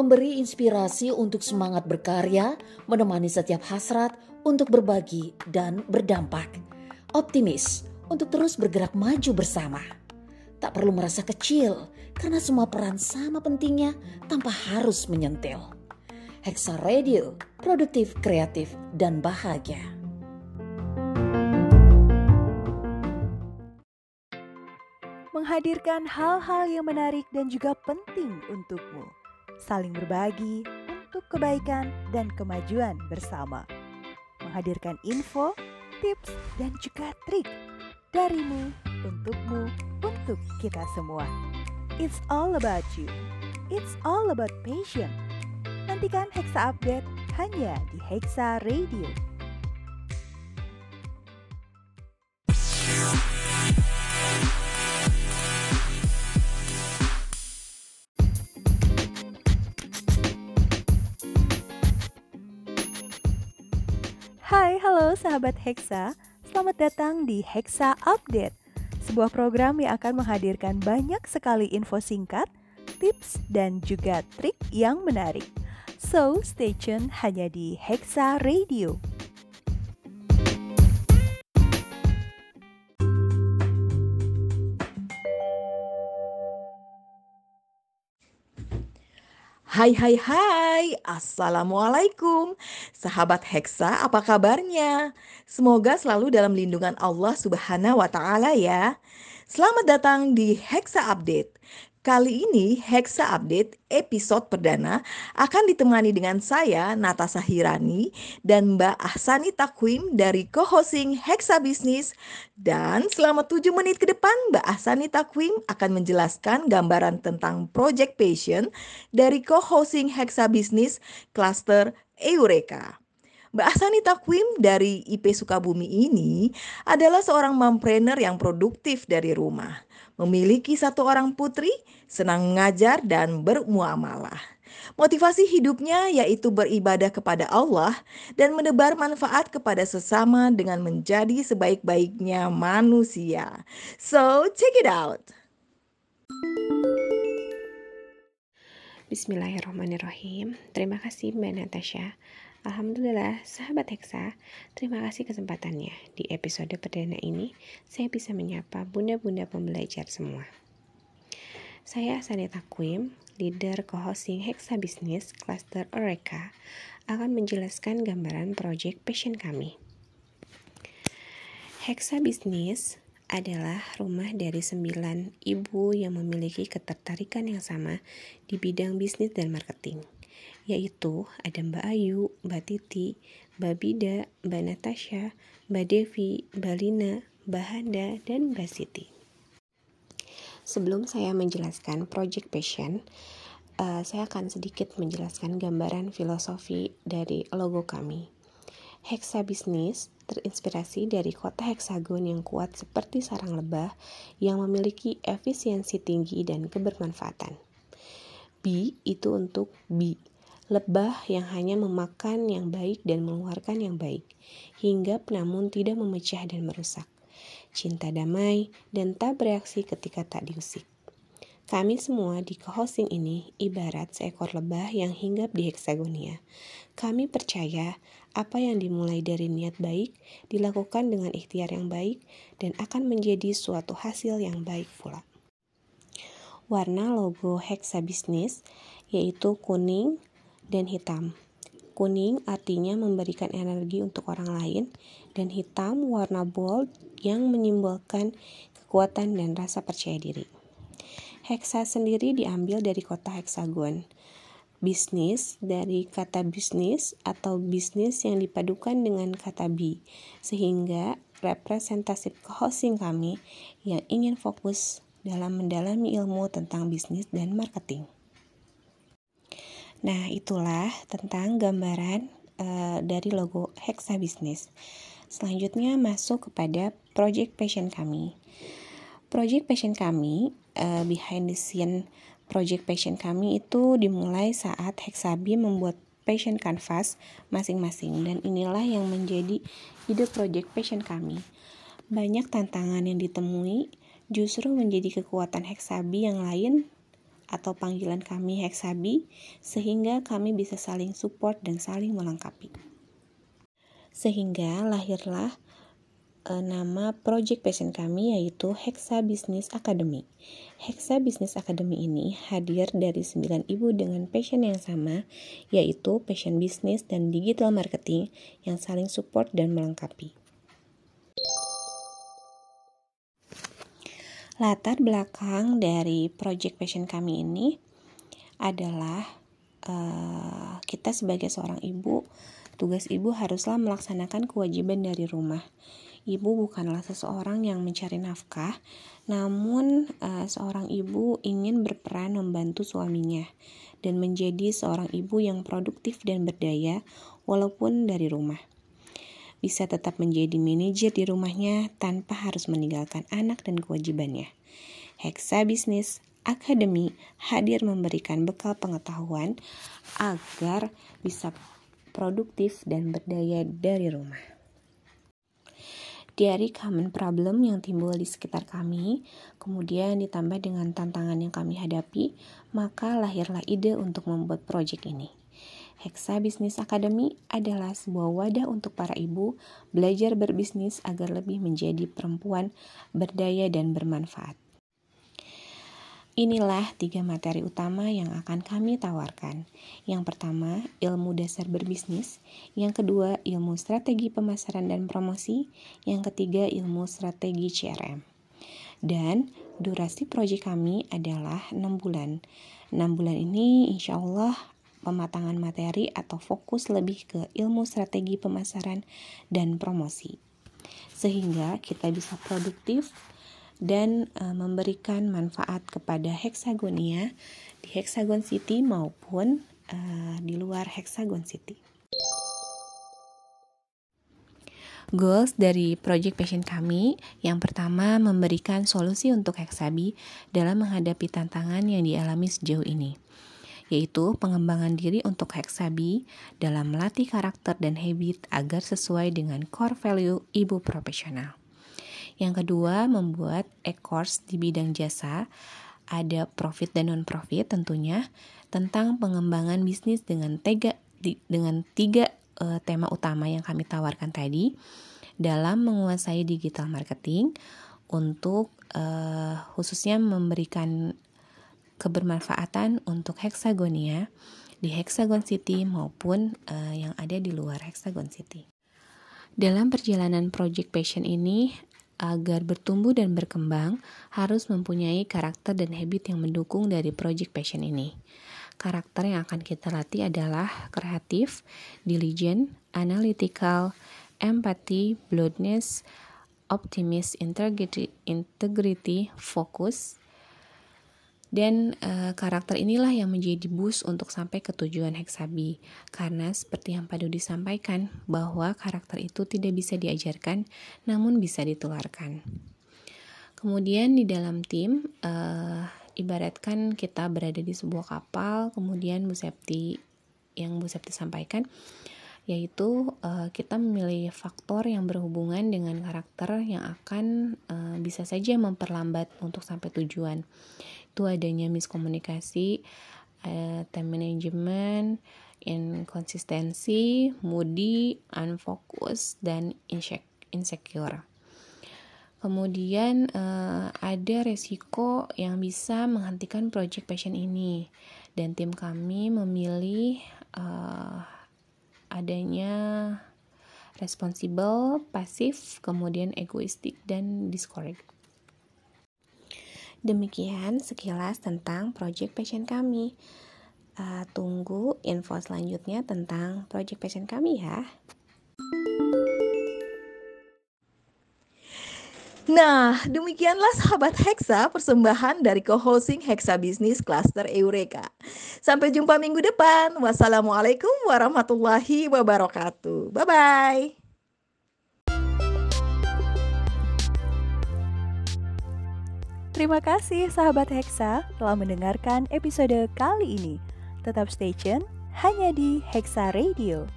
memberi inspirasi untuk semangat berkarya, menemani setiap hasrat untuk berbagi dan berdampak. Optimis untuk terus bergerak maju bersama. Tak perlu merasa kecil karena semua peran sama pentingnya tanpa harus menyentil. Hexa Radio, produktif, kreatif, dan bahagia. Menghadirkan hal-hal yang menarik dan juga penting untukmu saling berbagi untuk kebaikan dan kemajuan bersama. Menghadirkan info, tips, dan juga trik darimu, untukmu, untuk kita semua. It's all about you. It's all about passion. Nantikan Hexa Update hanya di Hexa Radio. Sahabat Hexa. Selamat datang di Hexa Update, sebuah program yang akan menghadirkan banyak sekali info singkat, tips, dan juga trik yang menarik. So, stay tune hanya di Hexa Radio. Hai hai hai, Assalamualaikum. Sahabat Hexa, apa kabarnya? Semoga selalu dalam lindungan Allah subhanahu wa ta'ala ya. Selamat datang di Hexa Update Kali ini Hexa Update episode perdana akan ditemani dengan saya Natasha Hirani dan Mbak Ahsani Takwim dari co-hosting Hexa Business dan selama 7 menit ke depan Mbak Ahsani Takwim akan menjelaskan gambaran tentang Project Passion dari co-hosting Hexa Business Cluster Eureka. Mbak Asani Takwim dari IP Sukabumi ini adalah seorang mompreneur yang produktif dari rumah memiliki satu orang putri, senang mengajar dan bermuamalah. Motivasi hidupnya yaitu beribadah kepada Allah dan menebar manfaat kepada sesama dengan menjadi sebaik-baiknya manusia. So, check it out. Bismillahirrahmanirrahim. Terima kasih Mbak Natasha. Alhamdulillah, sahabat Hexa, terima kasih kesempatannya. Di episode perdana ini, saya bisa menyapa bunda-bunda pembelajar semua. Saya Sanita Quim, leader co-hosting Hexa Business Cluster Oreka, akan menjelaskan gambaran project passion kami. Hexa Business adalah rumah dari sembilan ibu yang memiliki ketertarikan yang sama di bidang bisnis dan marketing yaitu ada Mbak Ayu, Mbak Titi, Mbak Bida, Mbak Natasha, Mbak Devi, Mbak Lina, Mbak Handa, dan Mbak Siti. Sebelum saya menjelaskan Project Passion, uh, saya akan sedikit menjelaskan gambaran filosofi dari logo kami. Hexa Business terinspirasi dari kota heksagon yang kuat seperti sarang lebah yang memiliki efisiensi tinggi dan kebermanfaatan. B itu untuk B, lebah yang hanya memakan yang baik dan mengeluarkan yang baik, hingga namun tidak memecah dan merusak. Cinta damai dan tak bereaksi ketika tak diusik. Kami semua di co-hosting ini ibarat seekor lebah yang hinggap di heksagonia. Kami percaya apa yang dimulai dari niat baik dilakukan dengan ikhtiar yang baik dan akan menjadi suatu hasil yang baik pula. Warna logo Hexa Business yaitu kuning, dan hitam. Kuning artinya memberikan energi untuk orang lain, dan hitam warna bold yang menyimbolkan kekuatan dan rasa percaya diri. Hexa sendiri diambil dari kota heksagon. Bisnis dari kata bisnis atau bisnis yang dipadukan dengan kata bi, sehingga representatif hosting kami yang ingin fokus dalam mendalami ilmu tentang bisnis dan marketing. Nah, itulah tentang gambaran uh, dari logo Hexa Business. Selanjutnya masuk kepada project passion kami. Project passion kami, uh, behind the scene project passion kami itu dimulai saat Hexabi membuat passion canvas masing-masing dan inilah yang menjadi ide project passion kami. Banyak tantangan yang ditemui justru menjadi kekuatan Hexabi yang lain atau panggilan kami Heksabi sehingga kami bisa saling support dan saling melengkapi. Sehingga lahirlah e, nama project passion kami yaitu Hexa Business Academy. Hexa Business Academy ini hadir dari 9 ibu dengan passion yang sama yaitu passion business dan digital marketing yang saling support dan melengkapi. Latar belakang dari project passion kami ini adalah uh, kita sebagai seorang ibu, tugas ibu haruslah melaksanakan kewajiban dari rumah. Ibu bukanlah seseorang yang mencari nafkah, namun uh, seorang ibu ingin berperan membantu suaminya dan menjadi seorang ibu yang produktif dan berdaya walaupun dari rumah bisa tetap menjadi manajer di rumahnya tanpa harus meninggalkan anak dan kewajibannya. Hexa Business Academy hadir memberikan bekal pengetahuan agar bisa produktif dan berdaya dari rumah. Dari common problem yang timbul di sekitar kami, kemudian ditambah dengan tantangan yang kami hadapi, maka lahirlah ide untuk membuat proyek ini. Hexa Business Academy adalah sebuah wadah untuk para ibu belajar berbisnis agar lebih menjadi perempuan berdaya dan bermanfaat. Inilah tiga materi utama yang akan kami tawarkan. Yang pertama, ilmu dasar berbisnis. Yang kedua, ilmu strategi pemasaran dan promosi. Yang ketiga, ilmu strategi CRM. Dan durasi proyek kami adalah 6 bulan. 6 bulan ini insya Allah pematangan materi atau fokus lebih ke ilmu strategi pemasaran dan promosi. Sehingga kita bisa produktif dan e, memberikan manfaat kepada Hexagonia di Hexagon City maupun e, di luar Hexagon City. Goals dari Project Passion kami yang pertama memberikan solusi untuk Hexabi dalam menghadapi tantangan yang dialami sejauh ini yaitu pengembangan diri untuk Hexabi dalam melatih karakter dan habit agar sesuai dengan core value ibu profesional. Yang kedua, membuat e-course di bidang jasa, ada profit dan non-profit tentunya, tentang pengembangan bisnis dengan tiga, dengan tiga uh, tema utama yang kami tawarkan tadi dalam menguasai digital marketing untuk uh, khususnya memberikan kebermanfaatan untuk Hexagonia di Hexagon City maupun uh, yang ada di luar Hexagon City. Dalam perjalanan Project Passion ini, agar bertumbuh dan berkembang, harus mempunyai karakter dan habit yang mendukung dari Project Passion ini. Karakter yang akan kita latih adalah kreatif, diligent, analytical, empathy, boldness, optimis, integrity, integrity fokus, dan e, karakter inilah yang menjadi bus untuk sampai ke tujuan Heksabi. Karena seperti yang Padu disampaikan, bahwa karakter itu tidak bisa diajarkan, namun bisa ditularkan. Kemudian di dalam tim, e, ibaratkan kita berada di sebuah kapal, kemudian Bu Septi, yang Bu Septi sampaikan, yaitu uh, kita memilih faktor yang berhubungan dengan karakter yang akan uh, bisa saja memperlambat untuk sampai tujuan. Itu adanya miskomunikasi, uh, time management, inkonsistensi, moody, unfocus, dan insecure. Kemudian uh, ada resiko yang bisa menghentikan project passion ini dan tim kami memilih uh, adanya responsibel, pasif, kemudian egoistik, dan discourage. Demikian sekilas tentang project passion kami. Uh, tunggu info selanjutnya tentang project passion kami ya. Nah, demikianlah sahabat Hexa persembahan dari co-hosting Hexa Business Cluster Eureka. Sampai jumpa minggu depan. Wassalamualaikum warahmatullahi wabarakatuh. Bye-bye. Terima kasih sahabat Hexa telah mendengarkan episode kali ini. Tetap stay tune hanya di Hexa Radio.